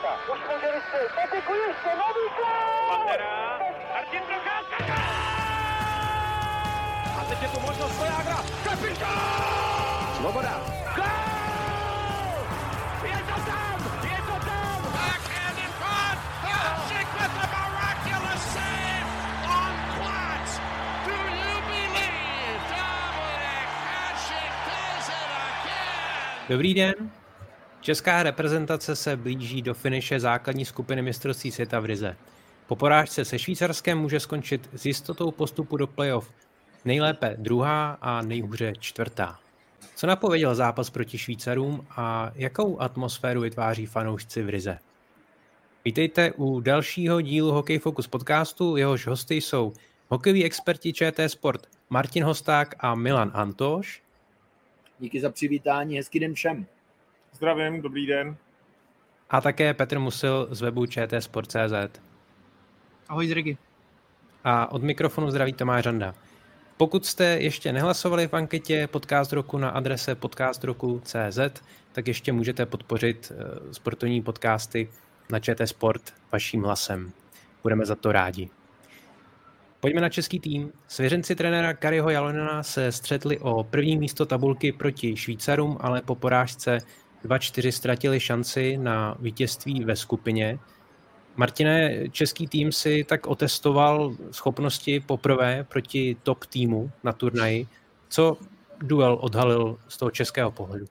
Procházka. Už ještě nový gol! Pantera. Martin Procházka. A teď je tu možnost Svojágra. Kapitán! Svoboda. Gol! Je to tam! Je to tam! Backhand in front. Hasek with the miraculous save on Platz. Do you believe Dominic Hasek does it again? Dobrý den. Česká reprezentace se blíží do finiše základní skupiny mistrovství světa v Rize. Po porážce se Švýcarskem může skončit s jistotou postupu do playoff. Nejlépe druhá a nejhůře čtvrtá. Co napověděl zápas proti Švýcarům a jakou atmosféru vytváří fanoušci v Rize? Vítejte u dalšího dílu Hokej Focus podcastu, jehož hosty jsou hokejoví experti ČT Sport Martin Hosták a Milan Antoš Díky za přivítání, hezký den všem. Zdravím, dobrý den. a také Petr Musil z webu čtsport.cz. Ahoj z Rigi. A od mikrofonu zdraví Tomáš Randa. Pokud jste ještě nehlasovali v anketě podcast roku na adrese podcastroku.cz, tak ještě můžete podpořit eh, sportovní podcasty na ČT Sport vaším hlasem. Budeme za to rádi. Pojďme na český tým. Svěřenci trenéra Kariho Jalonena se střetli o první místo tabulky proti Švýcarům, ale po porážce 2-4 ztratili šanci na vítězství ve skupině. Martine, český tým si tak otestoval schopnosti poprvé proti top týmu na turnaji. Co duel odhalil z toho českého pohledu?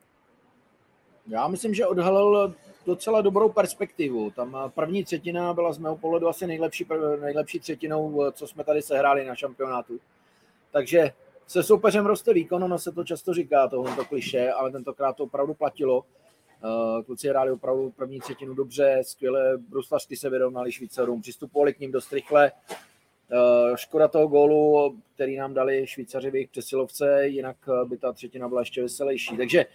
Já myslím, že odhalil docela dobrou perspektivu. Tam první třetina byla z mého pohledu asi nejlepší, nejlepší třetinou, co jsme tady sehráli na šampionátu. Takže se soupeřem roste výkon, ono se to často říká, tohle kliše, ale tentokrát to opravdu platilo. Eh, Kluci hráli opravdu první třetinu dobře, skvěle bruslařsky se vyrovnali Švýcarům, přistupovali k ním dost rychle. Eh, Škoda toho gólu, který nám dali Švýcaři v jejich přesilovce, jinak eh, by ta třetina byla ještě veselější. Takže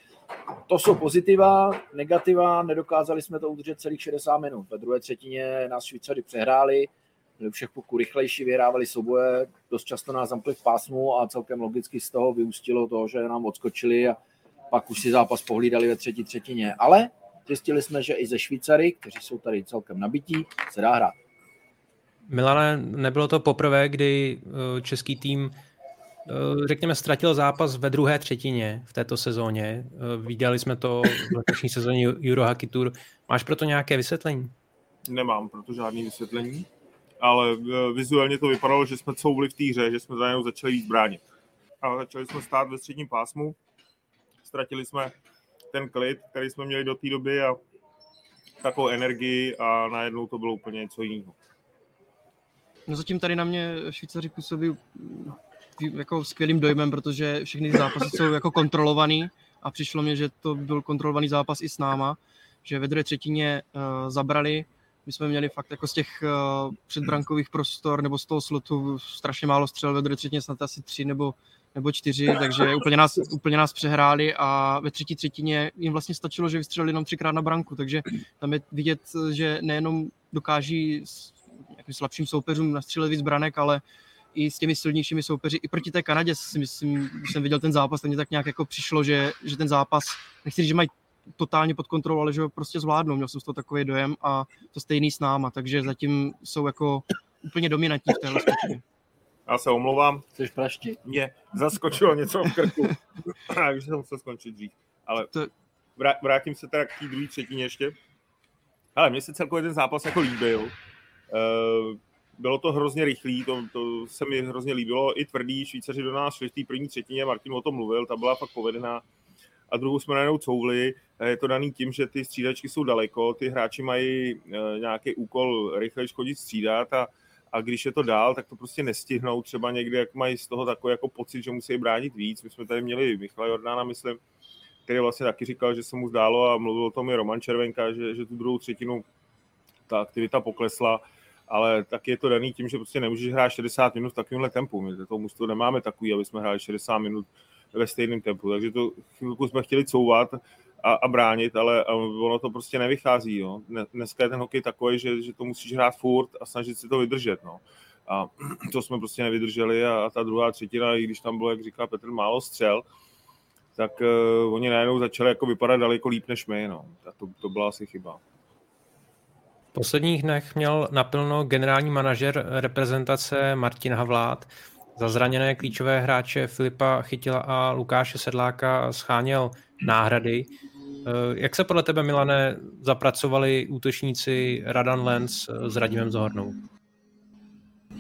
to jsou pozitiva, negativa, nedokázali jsme to udržet celých 60 minut. Ve druhé třetině nás Švýcaři přehráli, všech poků rychlejší, vyhrávali souboje, dost často nás zamkli v pásmu a celkem logicky z toho vyústilo to, že nám odskočili a pak už si zápas pohlídali ve třetí třetině. Ale zjistili jsme, že i ze Švýcary, kteří jsou tady celkem nabití, se dá hrát. Milane, nebylo to poprvé, kdy eh, český tým eh, řekněme, ztratil zápas ve druhé třetině v této sezóně. Eh, Viděli jsme to v letošní sezóně Eurohockey Tour. Máš proto nějaké vysvětlení? Nemám proto žádné vysvětlení, ale eh, vizuálně to vypadalo, že jsme couvli v té hře, že jsme najednou začali víc bránit. A začali jsme stát ve středním pásmu, ztratili jsme ten klid, který jsme měli do té doby a takovou energii a najednou to bylo úplně něco jiného. No zatím tady na mě Švýcaři působí mm, jako skvělým dojmem, protože všechny zápasy jsou jako kontrolovaný a přišlo mě, že to byl kontrolovaný zápas i s náma, že ve druhé třetině uh, zabrali, my jsme měli fakt jako z těch uh, předbrankových prostor nebo z toho slotu strašně málo střel, ve druhé třetině snad asi tři nebo, nebo čtyři, takže úplně nás, úplně nás přehráli a ve třetí třetině jim vlastně stačilo, že vystřelili jenom třikrát na branku, takže tam je vidět, že nejenom dokáží s nějakým slabším soupeřům nastřelit víc branek, ale i s těmi silnějšími soupeři. I proti té Kanadě si myslím, když jsem viděl ten zápas, tak mě tak nějak jako přišlo, že, že ten zápas, nechci říct, že mají totálně pod kontrolou, ale že ho prostě zvládnou. Měl jsem z toho takový dojem a to stejný s náma, takže zatím jsou jako úplně dominantní v téhle skupině. Já se omlouvám, Chceš praštit? mě zaskočilo něco v krku, takže jsem musel skončit dřív. Ale To- vrá- vrátím se teda k té druhé třetině ještě. Ale mně se celkově ten zápas jako líbil. Eh, Bylo to hrozně rychlý, to, to se mi hrozně líbilo. I tvrdý, Švýcaři do nás šli v té první třetině, Martin o tom mluvil, ta byla fakt povedená. A druhou jsme najednou couvli. Eh, Je to daný tím, že ty střídačky jsou daleko, ty hráči mají eh, nějaký úkol rychle chodit střídat a, a když je to dál, tak to prostě nestihnou. Třeba někdy, jak mají z toho takový jako pocit, že musí bránit víc. My jsme tady měli Michala Jordána, myslím, který vlastně taky říkal, že se mu zdálo a mluvil o tom i Roman Červenka, že, že tu druhou třetinu ta aktivita poklesla, ale taky je to daný tím, že prostě nemůžeš hrát 60 minut v takovémhle tempu. My to mužstvo nemáme takový, aby jsme hráli 60 minut ve stejném tempu, takže to chvilku jsme chtěli couvat a, a bránit, ale a ono to prostě nevychází. Jo. Dneska je ten hokej takový, že, že to musíš hrát furt a snažit si to vydržet. No. A to jsme prostě nevydrželi a, a ta druhá třetina, i když tam bylo, jak říká Petr, málo střel, tak uh, oni najednou začali jako vypadat daleko líp než my. No. A to, to byla asi chyba. V posledních dnech měl naplno generální manažer reprezentace Martin Havlát. Za zraněné klíčové hráče Filipa Chytila a Lukáše Sedláka scháněl náhrady. Jak se podle tebe, Milane, zapracovali útočníci Radan Lenz s Radimem Zohornou?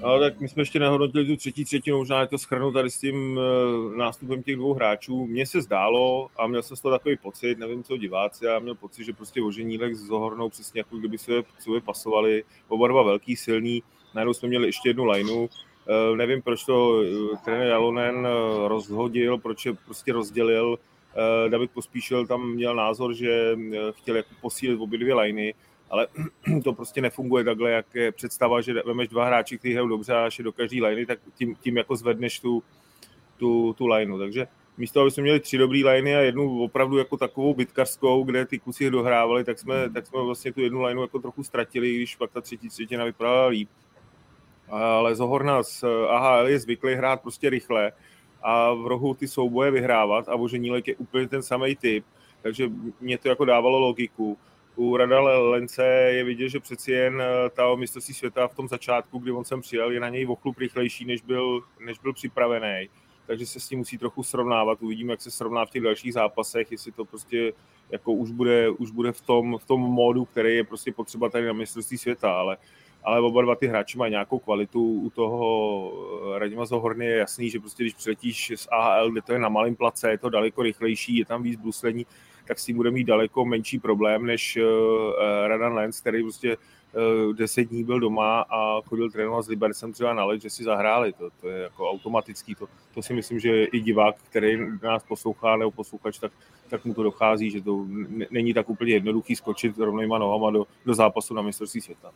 Ale tak my jsme ještě nehodnotili tu třetí třetinu, možná je to schrnout tady s tím uh, nástupem těch dvou hráčů. Mně se zdálo, a měl jsem z toho takový pocit, nevím co diváci, já měl pocit, že prostě Oženílek s Zohornou přesně jako kdyby se sobě pasovali, oba dva velký, silný, najednou jsme měli ještě jednu lineu, nevím, proč to uh, trenér Jalonen uh, rozhodil, proč je prostě rozdělil, David Pospíšil tam měl názor, že chtěl jako posílit obě dvě liney, ale to prostě nefunguje takhle, jak je představa, že vemeš dva hráči, kteří hrajou dobře a do každý liney, tak tím, tím jako zvedneš tu, tu, tu lineu. Takže místo, aby jsme měli tři dobrý liney a jednu opravdu jako takovou bitkařskou, kde ty kusy dohrávali, tak jsme, tak jsme vlastně tu jednu lineu jako trochu ztratili, když pak ta třetí třetina vypadala líp. Ale Zohorna z AHL je zvyklý hrát prostě rychle a v rohu ty souboje vyhrávat a Voženílek je úplně ten samý typ, takže mě to jako dávalo logiku u Radale Lence je vidět, že přeci jen eh, ta mistrovství světa v tom začátku, kdy on sem přijel, je na něj o chlup rychlejší, než byl, než byl připravený. Takže se s tím musí trochu srovnávat. Uvidíme, jak se srovná v těch dalších zápasech, jestli to prostě jako už bude, už bude v, tom, v tom módu, který je prostě potřeba tady na mistrovství světa, ale ale oba dva ty hráči mají nějakou kvalitu. U toho eh, Radima Zohorny je jasný, že prostě když přiletíš z AHL, kde to je na malém place, je to daleko rychlejší, je tam víc bruslení, tak s tím bude mít daleko menší problém než uh, Radan Lenz, který prostě deset dní byl doma a chodil trénovat s Libercem třeba na let, že si zahráli. To, to je jako automatický. To, to si myslím, že i divák, který nás poslouchá nebo posluchač, tak, tak mu to dochází, že to není tak úplně jednoduchý skočit rovnýma nohama do, do zápasu na mistrovství světa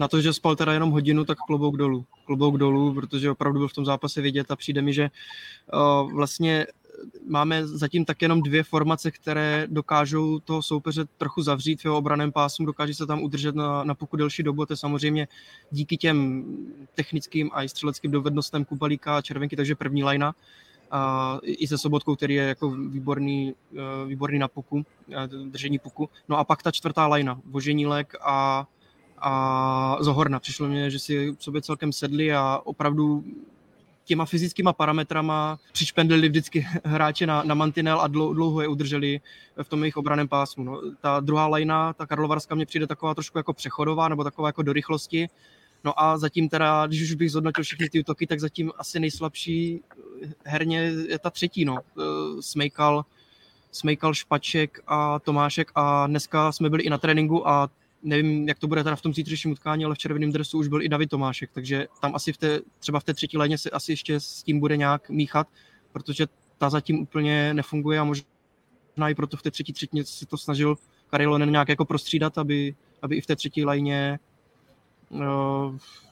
na to, že spal teda jenom hodinu, tak klobouk dolů. Klobouk dolů, protože opravdu byl v tom zápase vidět a přijde mi, že uh, vlastně máme zatím tak jenom dvě formace, které dokážou toho soupeře trochu zavřít v jeho obraném pásmu, dokáže se tam udržet na, na pokud delší dobu. To je samozřejmě díky těm technickým a i střeleckým dovednostem Kubalíka a Červenky, takže první lajna. A i se Sobotkou, který je jako výborný, eh, výborný na puku, eh, držení puku. No a pak ta čtvrtá lajna, Voženílek a a Zohorna. Přišlo mě, že si sobě celkem sedli a opravdu těma fyzickýma parametrama přišpendlili vždycky hráče na, na mantinel a dlouho je udrželi v tom jejich obraném pásmu. No, ta druhá lajna, ta Karlovarska, mě přijde taková trošku jako přechodová nebo taková jako do rychlosti. No a zatím teda, když už bych zhodnotil všechny ty útoky, tak zatím asi nejslabší herně je ta třetí, no. Eh, Smejkal, Smejkal, Špaček a Tomášek a dneska jsme byli i na tréninku a nevím, jak to bude teda v tom zítřejším utkání, ale v červeném dresu už byl i David Tomášek, takže tam asi v té, třeba v té třetí léně se asi ještě s tím bude nějak míchat, protože ta zatím úplně nefunguje a možná i proto v té třetí třetině se to snažil Karilonen nějak jako prostřídat, aby, aby i v té třetí léně uh,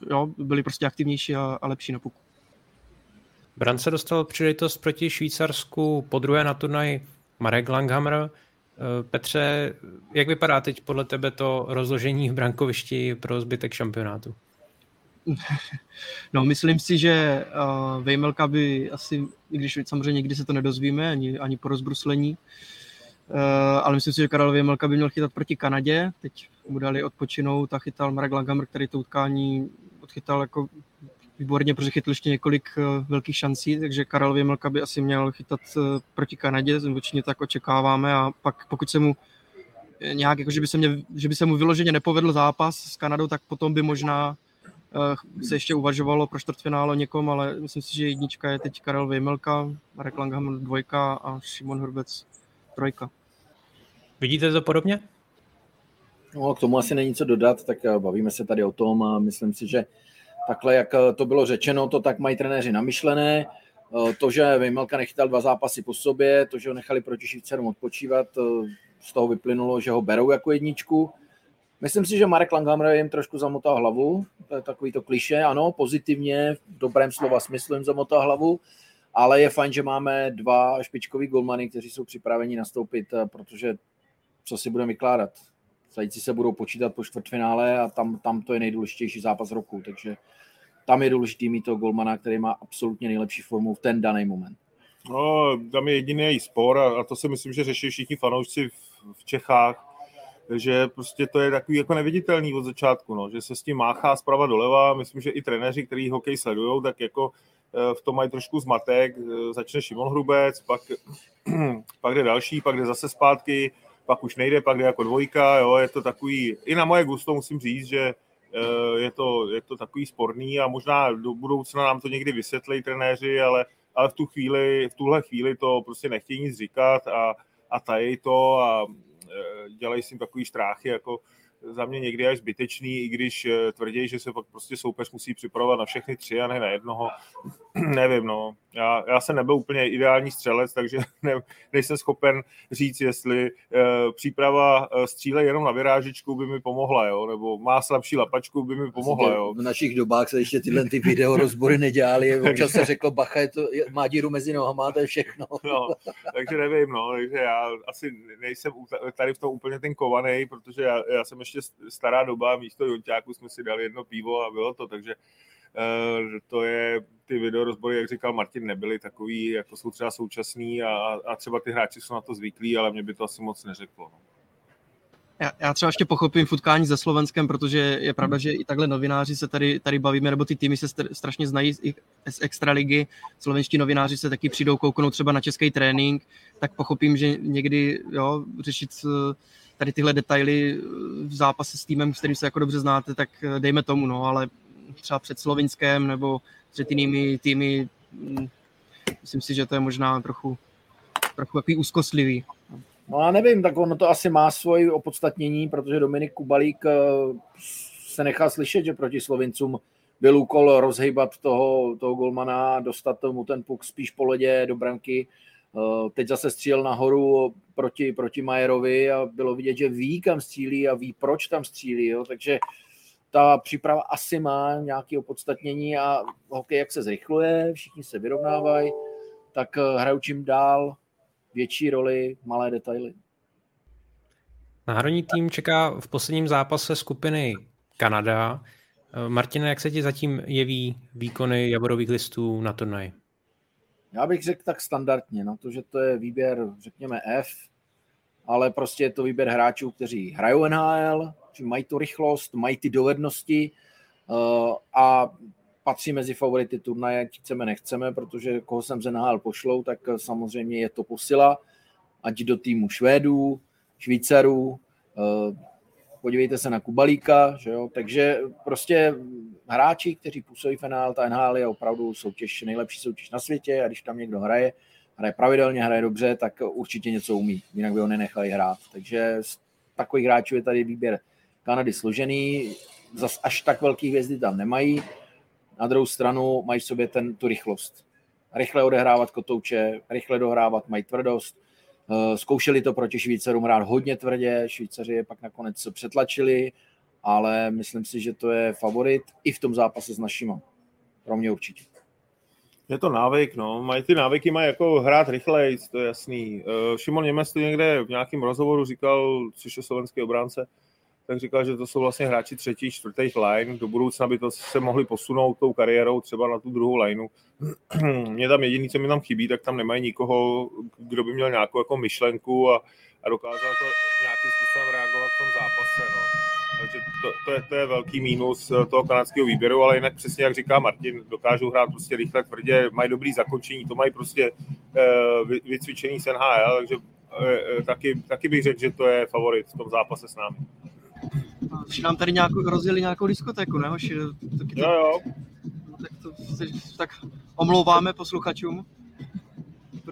jo, byli prostě aktivnější a, a lepší na puku. Brance dostal příležitost proti Švýcarsku po druhé na turnaj Marek Langhammer. Eh, Petře, jak vypadá teď podle tebe to rozložení v brankovišti pro zbytek šampionátu? No, myslím si, že uh, Vejmelka by asi, i když samozřejmě nikdy se to nedozvíme, ani, ani po rozbruslení, uh, ale myslím si, že Karel Vejmelka by měl chytat proti Kanadě. Teď mu dali odpočinout a chytal Marek Langhammer, který to utkání odchytal jako výborně, protože chytl ještě několik eh, velkých šancí, takže Karel Věmelka by asi měl chytat eh, proti Kanadě, určitě tak očekáváme a pak pokud se mu eh, nějak, jako že by se, mě, že by se mu vyloženě nepovedl zápas s Kanadou, tak potom by možná se ještě uvažovalo pro čtvrtfinále někom, ale myslím si, že jednička je teď Karel Věmelka, Marek Langham dvojka a Šimon Hrbec trojka. Vidíte to podobně? No, k tomu asi není co dodat, tak bavíme se tady o tom a myslím si, že takhle, jak eh, to bylo řečeno, to tak mají trenéři namyšlené. Eh, to, že Vejmelka nechytal dva zápasy po sobě, to, že ho nechali proti Švýcarům odpočívat, eh, z toho vyplynulo, že ho berou jako jedničku. Myslím si, že Marek Langhammer jim trošku zamotal hlavu, to je takový to kliše, ano, pozitivně, v dobrém slova smyslu jim zamotal hlavu, ale je fajn, že máme dva špičkový golmany, kteří jsou připraveni nastoupit, protože co si budeme vykládat. Zajíci se budou počítat po čtvrtfinále a tam, tam to je nejdůležitější zápas roku, takže tam je důležitý mít toho golmana, který má absolutně nejlepší formu v ten daný moment. No, tam je jediný spor a, a to si myslím, že řeší všichni fanoušci v, v Čechách. že prostě to je takový jako neviditelný od začátku, no, že se s tím máchá zprava doleva. Myslím, že i trenéři, kteří hokej sledují, tak jako eh, v tom mají trošku zmatek. Eh, začne Šimon Hrubec, pak, pak jde další, pak jde zase zpátky, pak už nejde, pak jde jako dvojka, jo, je to takový, i na moje gusto musím říct, že eh, je to, je to takový sporný a možná do budoucna nám to někdy vysvětlí trenéři, ale, ale v tu chvíli, v tuhle chvíli to prostě nechtějí nic říkat a, a tají to a dělají si takový štráchy, jako za mě někdy až zbytečný, i když eh, tvrdí, že se pak prostě soupeř musí připravovat na všechny tři a ne na jednoho. Nevím, no. Já, já jsem nebyl úplně ideální střelec, takže ne, nejsem schopen říct, jestli uh, příprava uh, stříle jenom na vyrážičku by mi pomohla, jo, nebo má slabší lapačku by mi pomohla, jo. V našich dobách se ještě tyhle ty video rozbory nedělali, občas se řeklo, bacha, je to, má díru mezi nohama, to je všechno. No, takže nevím, no, takže já asi nejsem tady v tom úplně ten kovaný, protože já, já jsem ještě stará doba, místo jonťáku jsme si dali jedno pivo a bylo to, takže to je, ty videorozbory, jak říkal Martin, nebyly takový, jako jsou třeba současný a, a třeba ty hráči jsou na to zvyklí, ale mě by to asi moc neřeklo. No. Já, já třeba ještě pochopím futkání ze Slovenskem, protože je pravda, že i takhle novináři se tady, tady bavíme, nebo ty týmy se strašně znají z, z extraligy. Slovenští novináři se taky přijdou kouknout třeba na český trénink, tak pochopím, že někdy jo, řešit eh, tady tyhle detaily eh, v zápase s týmem, s kterým se jako dobře znáte, tak eh, dejme tomu, no, ale třeba před Slovinskem nebo před jinými týmy, hm, myslím si, že to je možná trochu, trochu takový úzkostlivý. No já nevím, tak ono to asi má svoje opodstatnění, protože Dominik Kubalík eh, se nechal slyšet, že proti Slovincům byl úkol rozhejbat toho, toho golmana, dostat mu ten puk spíš po ledě do branky. Eh, teď zase střílel nahoru proti, proti Majerovi a bylo vidět, že ví, kam střílí a ví, proč tam střílí. Jo? Takže ta příprava asi má nějaké opodstatnění a hokej, jak se zrychluje, všichni se vyrovnávají, tak eh, hrajou čím dál větší roli malé detaily. Národní tým čeká v posledním zápase skupiny Kanada. Eh, Martine, jak se ti zatím jeví výkony jaborových listů na turnaj? Já bych řekl tak standardně, na to, že to je výběr, řekněme F, ale prostě je to výběr hráčů, kteří hrajou NHL, mají tu rychlost, mají ty dovednosti uh, a patří mezi favority turnaje, ať chceme, nechceme, protože koho jsem ze NHL pošlou, tak samozřejmě je to posila, ať do týmu Švédů, Švýcarů, uh, podívejte se na Kubalíka, že jo? takže prostě hráči, kteří působí v NHL, ta NHL je opravdu soutěž, nejlepší soutěž na světě a když tam někdo hraje, hraje pravidelně, hraje dobře, tak určitě něco umí, jinak by ho nenechali hrát. Takže z takových hráčů je tady výběr Kanady složený, zas až tak velký hvězdy tam nemají. Na druhou stranu mají v sobě ten, tu rychlost. Rychle odehrávat kotouče, rychle dohrávat, mají tvrdost. Eh, zkoušeli to proti Švýcarům hrát hodně tvrdě, Švýcaři je pak nakonec přetlačili, ale myslím si, že to je favorit i v tom zápase s našima. Pro mě určitě. Je to návyk, no. Mají ty návyky, mají jako hrát rychleji, to je jasný. Uh, Šimon Němec někde v nějakém rozhovoru říkal, což je slovenský obránce, tak říkal, že to jsou vlastně hráči třetí, čtvrtých line. Do budoucna by to se mohli posunout tou kariérou třeba na tu druhou lineu. Mě tam jediný, co mi tam chybí, tak tam nemají nikoho, kdo by měl nějakou jako myšlenku a, a dokázal to nějakým způsobem reagovat v tom zápase. No. Takže to, to, je, to je velký mínus eh, toho kanadského výběru, ale jinak přesně jak říká Martin, dokážou hrát prostě rychle, tvrdě, mají dobrý zakončení, to mají prostě uh, vycvičený z NHL, takže uh, taky, taky bych řekl, že to je favorit v tom zápase s námi. Už nám tady nějakou, rozjeli nějakou diskotéku, ne hoši? Taky jo, jo. No, tak, to, tak omlouváme posluchačům.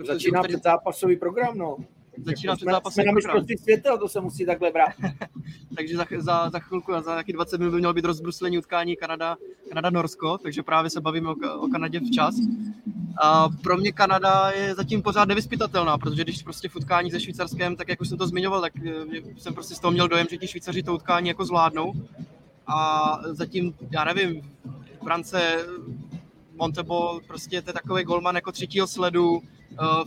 Začíná tady... předzápasový program, no. Začíná před zápasem. Jsme na mistrovství světa, to se musí takhle brát. takže za, za, za chvilku, za nějaký 20 minut by mělo být rozbruslení utkání Kanada, Kanada-Norsko, takže právě se bavíme o, o Kanadě včas. A pro mě Kanada je zatím pořád nevyspytatelná, protože když prostě v utkání se Švýcarskem, tak jak už jsem to zmiňoval, tak eh, jsem prostě z toho měl dojem, že ti Švýcaři to utkání jako zvládnou. A zatím, já nevím, France Montebo prostě to je takový golman jako třetího sledu,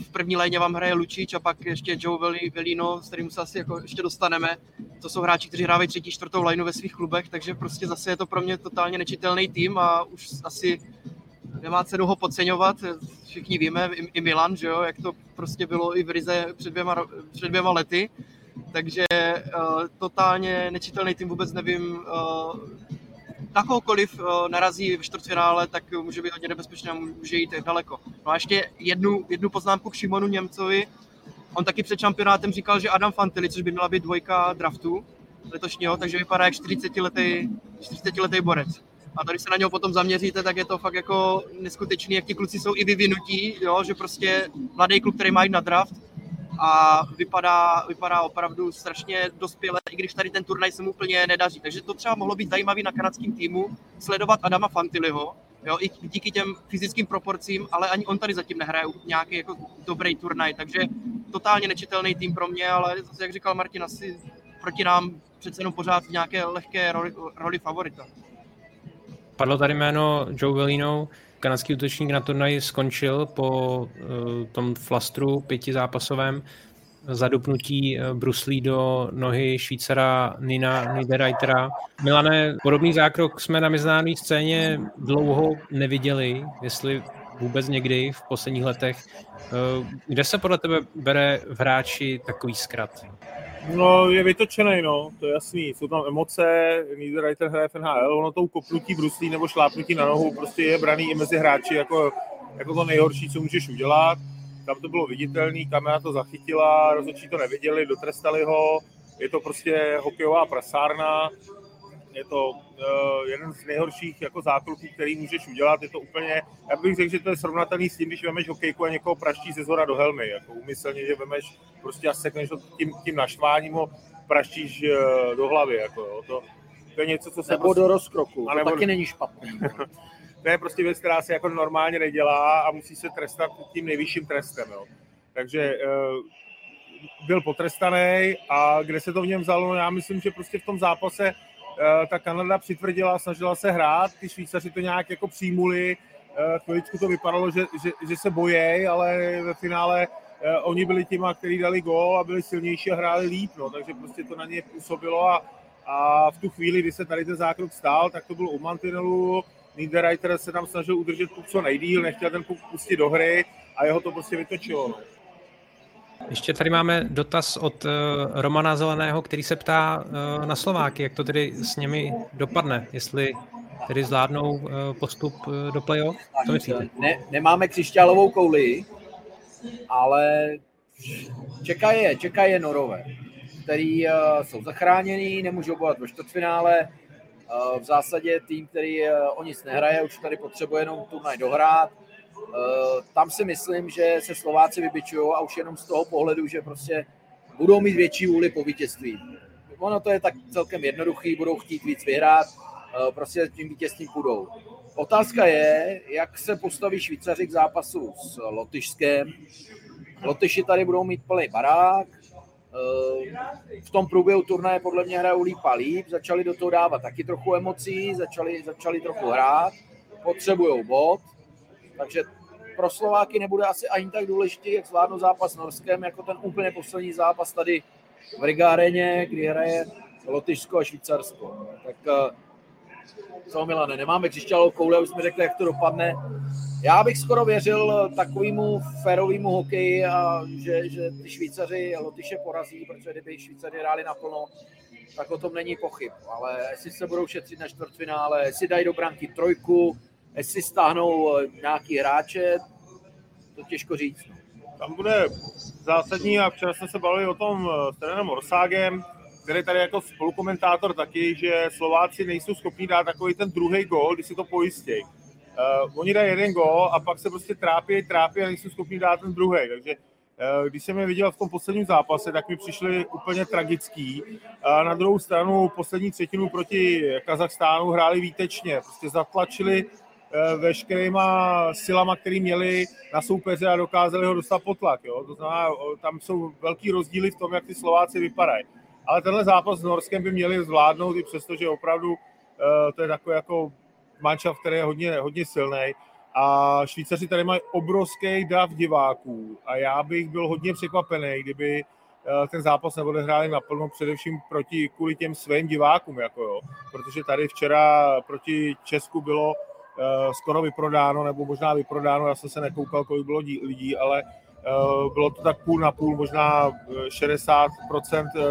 v první léně vám hraje Lučič a pak ještě Joe Velino, s kterým se asi jako ještě dostaneme. To jsou hráči, kteří hrávají třetí, čtvrtou lineu ve svých klubech, takže prostě zase je to pro mě totálně nečitelný tým a už asi nemá cenu ho podceňovat. Všichni víme, i, Milan, že jo, jak to prostě bylo i v Rize před dvěma, před dvěma lety. takže uh, totálně nečitelný tým, vůbec nevím, uh, na kohokoliv uh, narazí ve čtvrtfinále, tak může být hodně nebezpečné a může jít daleko. No a ještě jednu, jednu poznámku k Šimonu Němcovi. On taky před šampionátem říkal, že Adam Fantili, což by měla být dvojka draftu letošního, takže vypadá jak 40-letý 40 borec. A tady se na něho potom zaměříte, tak je to fakt jako neskutečný, jak ti kluci jsou i vyvinutí, jo, že prostě mladý klub, který má jít na draft, a vypadá, vypadá opravdu strašně dospěle, i když tady ten turnaj se mu úplně nedaří. Takže to třeba mohlo být zajímavý na kanadském týmu, sledovat Adama Fantiliho, jo, i díky těm fyzickým proporcím, ale ani on tady zatím nehraje nějaký jako dobrý turnaj, takže totálně nečitelný tým pro mě, ale zase, jak říkal Martin, asi proti nám přece jenom pořád v nějaké lehké roli, roli favorita. Padlo tady jméno Joe Velino, kanadský útočník na turnaji skončil po uh, tom flastru pětizápasovém zadupnutí uh, bruslí do nohy Švýcara Nina Niederreitera. Milane, podobný zákrok jsme na mezinárodní scéně dlouho neviděli, jestli vůbec někdy v posledních letech. Uh, kde se podle tebe bere v hráči takový zkrat? No, je vytočený, no, to je jasný. Jsou tam emoce, Niederreiter hraje v NHL, ono tou kopnutí bruslí nebo šlápnutí na nohu prostě je braný i mezi hráči jako, jako to nejhorší, co můžeš udělat. Tam to bylo viditelné, kamera to zachytila, rozhodčí to neviděli, dotrestali ho. Je to prostě hokejová prasárna, je to uh, jeden z nejhorších jako zákroků, který můžeš udělat. Je to úplně, já bych řekl, že to je srovnatelný s tím, když vemeš hokejku a někoho praští ze zhora do helmy. Jako umyslně, že vemeš prostě a sekneš tím, tím naštváním ho praštíš uh, do hlavy. Jako, jo. To, to, je něco, co se... Nebo prostě... do rozkroku, to nebo... taky není špatný. to je prostě věc, která se jako normálně nedělá a musí se trestat tím nejvyšším trestem. Jo. Takže uh, byl potrestaný a kde se to v něm vzalo, no já myslím, že prostě v tom zápase Eh, ta Kanada přitvrdila, snažila se hrát, ty Švýcaři to nějak jako přijmuli, eh, chviličku to vypadalo, že, že, že se bojejí, ale ve finále uh, oni byli těma, kteří dali gól a byli silnější a hráli líp, no, takže prostě to na ně působilo a, a v tu chvíli, kdy se tady ten zákrok stál, tak to bylo u Mantinelu, Niederreiter se tam snažil udržet puk co nejdíl, nechtěl ten puk pustit do hry a jeho to prostě vytočilo. No. Ještě tady máme dotaz od uh, Romana Zeleného, který se ptá uh, na Slováky, jak to tedy s nimi dopadne, jestli tedy zvládnou uh, postup do play-off. Co myslíte? Ne, nemáme křišťálovou kouli, ale čeká je, čeká je Norové, který jsou zachráněný, nemůžou bojovat ve čtvrtfinále. V zásadě tým, který o nic nehraje, už tady potřebuje jenom turnaj dohrát tam si myslím, že se Slováci vybičují a už jenom z toho pohledu, že prostě budou mít větší vůli po vítězství. Ono to je tak celkem jednoduchý, budou chtít víc vyhrát, eh, prostě tím vítězstvím půjdou. Otázka je, jak se postaví Švýcaři k zápasu s Lotyšskem. Lotyši tady budou mít plný barák, eh, v tom průběhu turnaje podle mě hrajou líp a líp, začali do toho dávat taky trochu emocí, začali, začali trochu hrát, potřebují bod, takže pro Slováky nebude asi ani tak důležitý, jak zvládnout zápas s Norskem, jako ten úplně poslední zápas tady v Rigáreně, kdy hraje Lotyšsko a Švýcarsko. Tak eh, co Milane, nemáme křišťálovou koule, už jsme řekli, jak to dopadne. Já bych skoro věřil takovému férovému hokeji, a že, že ty Švýcaři Lotyše porazí, protože kdyby Švýcaři hráli naplno, tak o tom není pochyb. Ale jestli se budou šetřit na čtvrtfinále, jestli dají do branky trojku, jestli stáhnou eh, nějaký hráče, to těžko říct. No. Tam bude zásadní a včera jsme se bavili o tom eh, s trenérem Orságem, který tady jako spolukomentátor taky, že Slováci nejsou schopni dát takový ten druhý gol, když si to pojistí. Uh, oni dají jeden gol a pak se prostě trápí, trápí a nejsou schopni dát ten druhý. Takže uh, když jsem je viděl v tom posledním zápase, tak mi přišli úplně tragický. Uh, na druhou stranu poslední třetinu proti Kazachstánu hráli výtečně. Prostě zatlačili veškerýma silama, který měli na soupeře a dokázali ho dostat pod tlak. Jo? To znamená, tam jsou velký rozdíly v tom, jak ty Slováci vypadají. Ale tenhle zápas s Norskem by měli zvládnout i přesto, že opravdu uh, to je takový jako manča, který je hodně, hodně silný. A Švýcaři tady mají obrovský dav diváků a já bych byl hodně překvapený, kdyby uh, ten zápas neodehráli naplno především proti kvůli těm svým divákům, jako jo. protože tady včera proti Česku bylo skoro vyprodáno, nebo možná vyprodáno, já jsem se nekoukal, kolik bylo lidí, ale bylo to tak půl na půl, možná 60%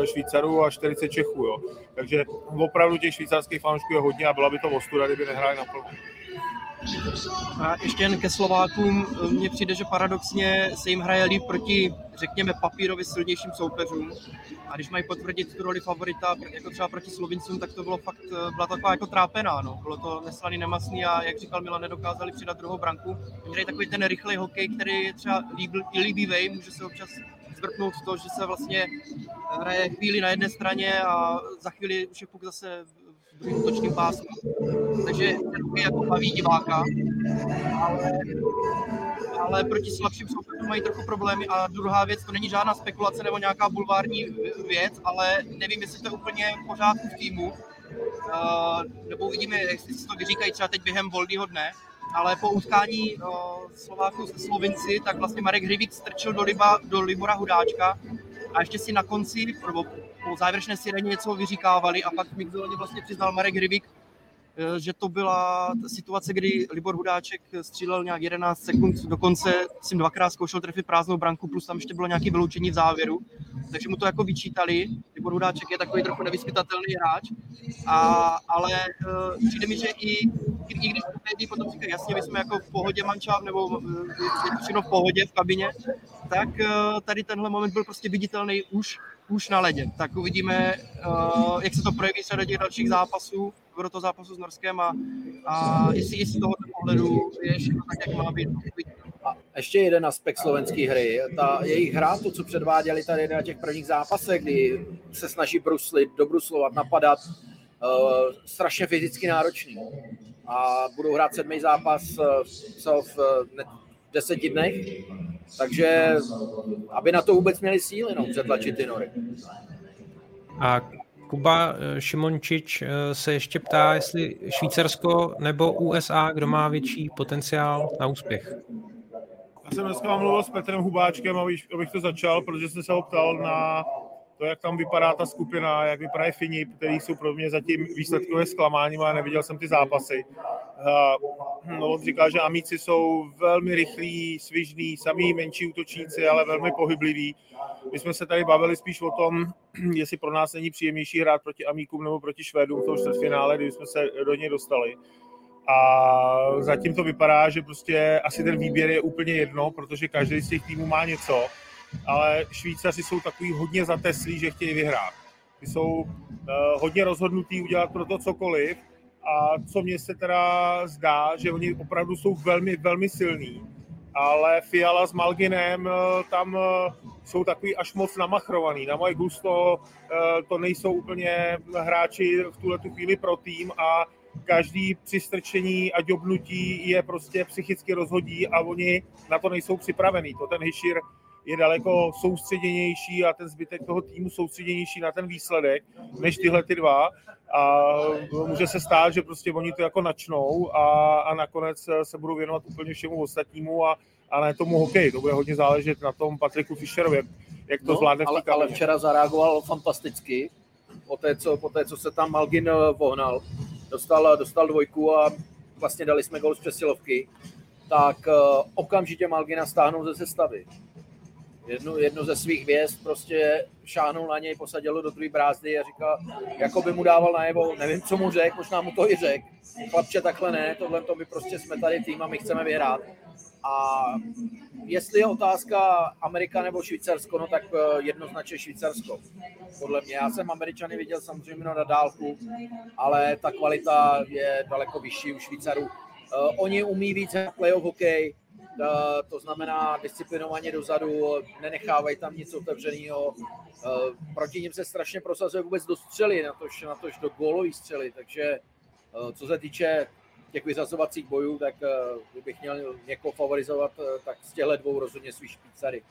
Švýcarů a 40 Čechů. Jo. Takže opravdu těch švýcarských fanoušků je hodně a byla by to ostuda, kdyby nehráli na plnou. A ještě jen ke Slovákům, mně přijde, že paradoxně se jim hraje líp proti, řekněme, papírově silnějším soupeřům. A když mají potvrdit tu roli favorita, jako třeba proti Slovincům, tak to bylo fakt, byla taková jako trápená. No. Bylo to neslaný, nemasný a jak říkal Milan, nedokázali přidat druhou branku. Měli takový ten rychlej hokej, který je třeba líbil, líbivý, může se občas zvrtnout to, že se vlastně hraje chvíli na jedné straně a za chvíli už je puk zase druhým útočným pásmu. Takže ten jako baví diváka, ale, ale proti slabším soupeřům mají trochu problémy. A druhá věc, to není žádná spekulace nebo nějaká bulvární věc, ale nevím, jestli to je úplně v pořádku v týmu, Uh, nebo uvidíme, jestli to vyříkají třeba teď během volného dne, ale po utkání uh, Slováků se Slovinci, tak vlastně Marek Hrivík strčil do, Liba, do Libora Hudáčka a ještě si na konci, po závěrečné sireně něco vyříkávali a pak mixzóně vlastně přiznal Marek Hrivík, eh, že to byla situace, kdy Libor Hudáček střílel nějak 11 sekund, dokonce jsem dvakrát zkoušel trefit prázdnou branku, plus tam ještě bylo nějaké vyloučení v závěru, takže mu to jako vyčítali. Libor Hudáček je takový trochu nevyspytatelný hráč, a, ale uh, přijde mi, že i, i, i když médií potom říkají, jasně, my jsme jako v pohodě mančáv, nebo uh, všechno v pohodě v kabině, tak uh, tady tenhle moment byl prostě viditelný už už na ledě. Tak uvidíme, uh, jak se to projeví se do těch dalších zápasů, do toho zápasu s Norskem a, a jestli, jestli z tohoto pohledu je všechno tak, jak má být. A ještě jeden aspekt slovenské hry. Ta jejich hra, to, co předváděli tady na těch prvních zápasech, kdy se snaží bruslit, dobruslovat, napadat, uh, strašně fyzicky náročný. A budou hrát sedmý zápas uh, v, v deseti dnech, takže aby na to vůbec měli síly, no, přetlačit ty nory. A Kuba eh, Šimončič eh, se ještě ptá, jestli Švýcarsko nebo USA, kdo má větší potenciál na úspěch. Já jsem dneska mluvil s Petrem Hubáčkem, abych to začal, protože jsem se ho ptal na to, jak tam vypadá ta skupina, jak vypadají Fini, který jsou pro mě zatím výsledkové zklamání, ale neviděl jsem ty zápasy. No, on říká, že Amíci jsou velmi rychlí, svižní, samý menší útočníci, ale velmi pohybliví. My jsme se tady bavili spíš o tom, jestli pro nás není příjemnější hrát proti Amíkům nebo proti Švédům v tom čtvrtfinále, kdy jsme se do něj dostali. A zatím to vypadá, že prostě asi ten výběr je úplně jedno, protože každý z těch týmů má něco ale Švýcaři jsou takový hodně zateslí, že chtějí vyhrát. Ty jsou uh, hodně rozhodnutí udělat pro to cokoliv a co mně se teda zdá, že oni opravdu jsou velmi, velmi silní, ale Fiala s Malginem uh, tam uh, jsou takový až moc namachrovaný. Na moje gusto to nejsou úplně hráči v tuhle tu chvíli pro tým a každý přistrčení a dobnutí je prostě psychicky rozhodí a oni na to nejsou připravení. To ten Hišir je daleko soustředěnější a ten zbytek toho týmu soustředěnější na ten výsledek, než tyhle ty dva. A může se stát, že prostě oni to jako načnou a, a nakonec se budou věnovat úplně všemu ostatnímu a, a ne tomu hokej. To bude hodně záležet na tom Patriku Fischerovi, jak, jak to no, zvládne ale, ale včera zareagoval fantasticky, po té, co, po té, co se tam Malgin vohnal, dostal, dostal dvojku a vlastně dali jsme gol z přesilovky, tak uh, okamžitě Malgina stáhnul ze sestavy jednu, jednu ze svých hvězd prostě šáhnul na něj, posadil do druhé brázdy a říkal, jako by mu dával najevo, nevím, co mu řekl, možná mu to i řekl. Chlapče, takhle ne, tohle to my prostě jsme tady tým a my chceme vyhrát. A jestli je otázka Amerika nebo Švýcarsko, no tak eh, jednoznačně Švýcarsko. Podle mě. Já jsem Američany viděl samozřejmě na dálku, ale ta kvalita je daleko vyšší u Švýcarů. Uh, oni umí víc playoff hokej, to znamená disciplinovaně dozadu, nenechávají tam nic otevřeného. Eh, proti ním se strašně prosazuje vůbec do střely, na tož, na tož do gólový střely, takže eh, co se týče těch vyzazovacích bojů, tak eh, kdybych měl někoho favorizovat, tak z těchto dvou rozhodně svý špícary.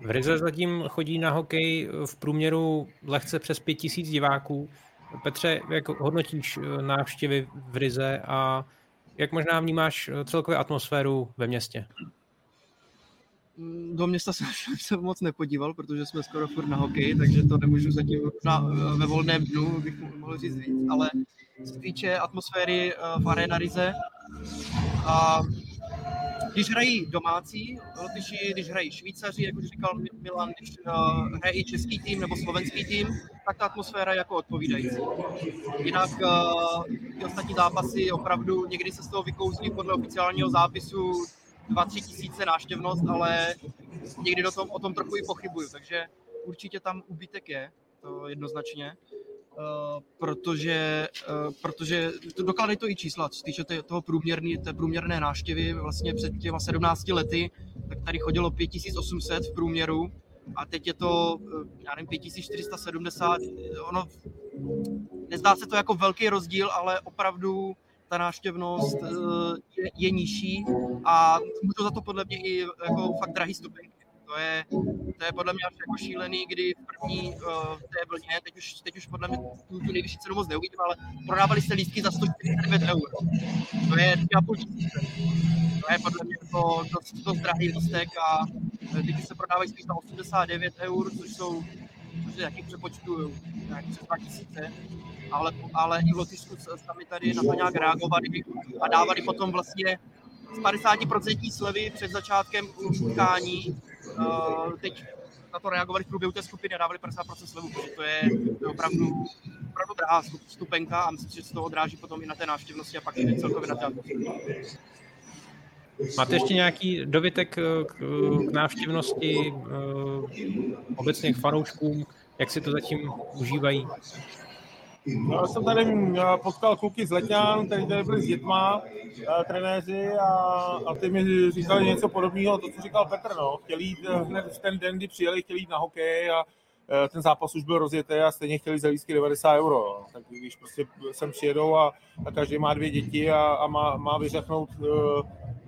V Rize zatím chodí na hokej v průměru lehce přes pět tisíc diváků. Petře, jak hodnotíš návštěvy v Rize a jak možná vnímáš eh, celkově atmosféru ve městě? Mm, do města jsem se moc nepodíval, protože jsme skoro furt na hokej, takže to nemůžu zatím na, eh, ve volném dnu, bych mohl říct víc, ale se týče atmosféry eh, v Arena Rize, a když hrají domácí Lotyši, když hrají Švýcaři, jak už říkal Milan, když uh, hraje i český tým nebo slovenský tým, tak ta atmosféra je jako odpovídající. Jinak uh, ty ostatní zápasy opravdu někdy se z toho vykouzlí podle oficiálního zápisu 2-3 tisíce náštěvnost, ale někdy do tom, o tom trochu i pochybuju, takže určitě tam úbytek je, to jednoznačně. Uh, protože, uh, protože to dokládají to i čísla, co se týče toho průměrný, té průměrné návštěvy vlastně před těma 17 lety, tak tady chodilo 5800 v průměru a teď je to, uh, já nevím, 5470, ono, nezdá se to jako velký rozdíl, ale opravdu ta návštěvnost je, je nižší a můžu za to podle mě i jako fakt drahý stupenky to je, to je podle mě až jako šílený, kdy v první uh, té vlně, teď už, teď už podle mě tu, tu nejvyšší cenu moc neuvidím, ale prodávali se lístky za 149 eur. To je 2,5 tisíce. To je podle mě to dost, dost drahý lístek a teď se prodávají spíš za 89 eur, což jsou což je jakých přepočtu nějak přes 2 tisíce ale, ale i v Lotyšsku sami tady na to nějak reagovali a dávali potom vlastně z 50% slevy před začátkem utkání uh, teď na to reagovali v průběhu té skupiny a dávali 50% slevu, protože to je, opravdu, opravdu drahá stupenka a myslím, že se to odráží potom i na té návštěvnosti a pak i celkově na té Máte ještě nějaký dovětek k, k návštěvnosti, obecně k fanouškům, jak si to zatím užívají? Já jsem tady potkal kluky z Letňan, kteří tady byli s dětma, eh, trenéři a, a ty mi říkali něco podobného, to, co říkal Petr, no. Chtěli jít eh, hned v ten den, kdy přijeli, chtěli jít na hokej a eh, ten zápas už byl rozjetý a stejně chtěli za lístky 90 euro. No. Tak když prostě sem přijedou a, a každý má dvě děti a, a má, má vyřechnout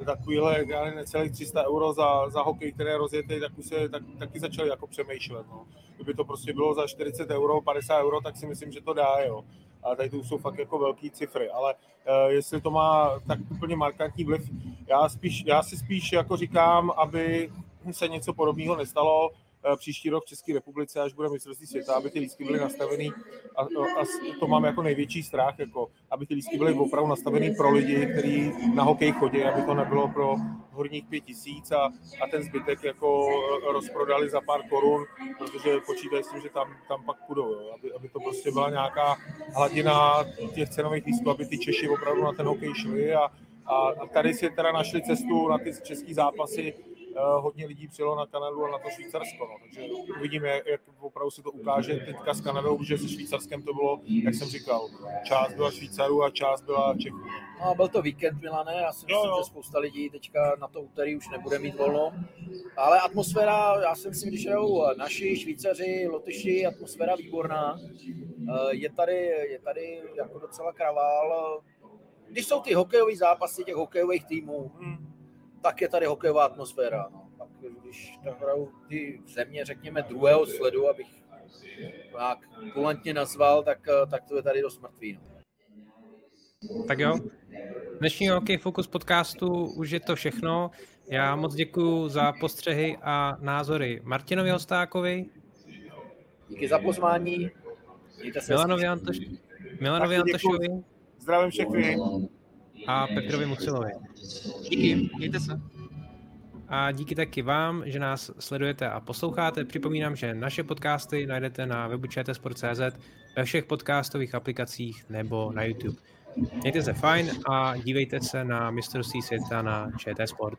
takovýhle, já nevím, necelých 300 euro za, za hokej, které je rozjetý, tak už se tak, taky začali jako přemýšlet. No. Kdyby to prostě bylo za 40 euro, 50 euro, tak si myslím, že to dá, jo. A tady to jsou fakt jako velké cifry, ale uh, jestli to má tak úplně markantní vliv, já, spíš, já si spíš jako říkám, aby se něco podobného nestalo, příští rok v České republice, až bude mistrovství světa, aby ty lístky byly nastavený a, a, to mám jako největší strach, jako, aby ty lístky byly opravdu nastavený pro lidi, kteří na hokej chodí, aby to nebylo pro horních pět tisíc a, a ten zbytek jako eh, rozprodali za pár korun, protože počítají s tím, že tam, tam pak půjdou, jo, aby, aby to prostě byla nějaká hladina těch cenových lístků, aby ty Češi opravdu na ten hokej šli a, a, a tady si teda našli cestu na ty české zápasy, Eh, hodně lidí přijelo na Kanadu a na to Švýcarsko. No. Takže uvidíme, jak opravdu se to ukáže teďka s Kanadou, že se Švýcarskem to bylo, jak jsem říkal, část byla Švýcarů a část byla Čechů. No a byl to víkend, Milané, já si myslím, jo, jo. že spousta lidí teďka na to úterý už nebude mít volno. Ale atmosféra, já si myslím, když jdou naši, Švýcaři, Lotyši, atmosféra výborná. Eh, je tady, je tady jako docela kravál. Když jsou ty hokejové zápasy těch hokejových týmů, hmm tak je tady hokejová atmosféra. No. Pak, když tam hrajou ty země, řekněme, druhého sledu, abych nějak kulantně nazval, tak, tak to je tady dost mrtvý. No. Tak jo. Dnešní Hokej Focus podcastu už je to všechno. Já moc děkuji za postřehy a názory Martinovi Hostákovi. Díky za pozvání. Milanovi, Antoš... Milanovi Antošovi. Zdravím všechny a Petrovi Mucilovi. Díky, mějte se. A díky taky vám, že nás sledujete a posloucháte. Připomínám, že naše podcasty najdete na webu čtsport.cz, ve všech podcastových aplikacích nebo na YouTube. Mějte se fajn a dívejte se na mistrovství světa na ČT Sport.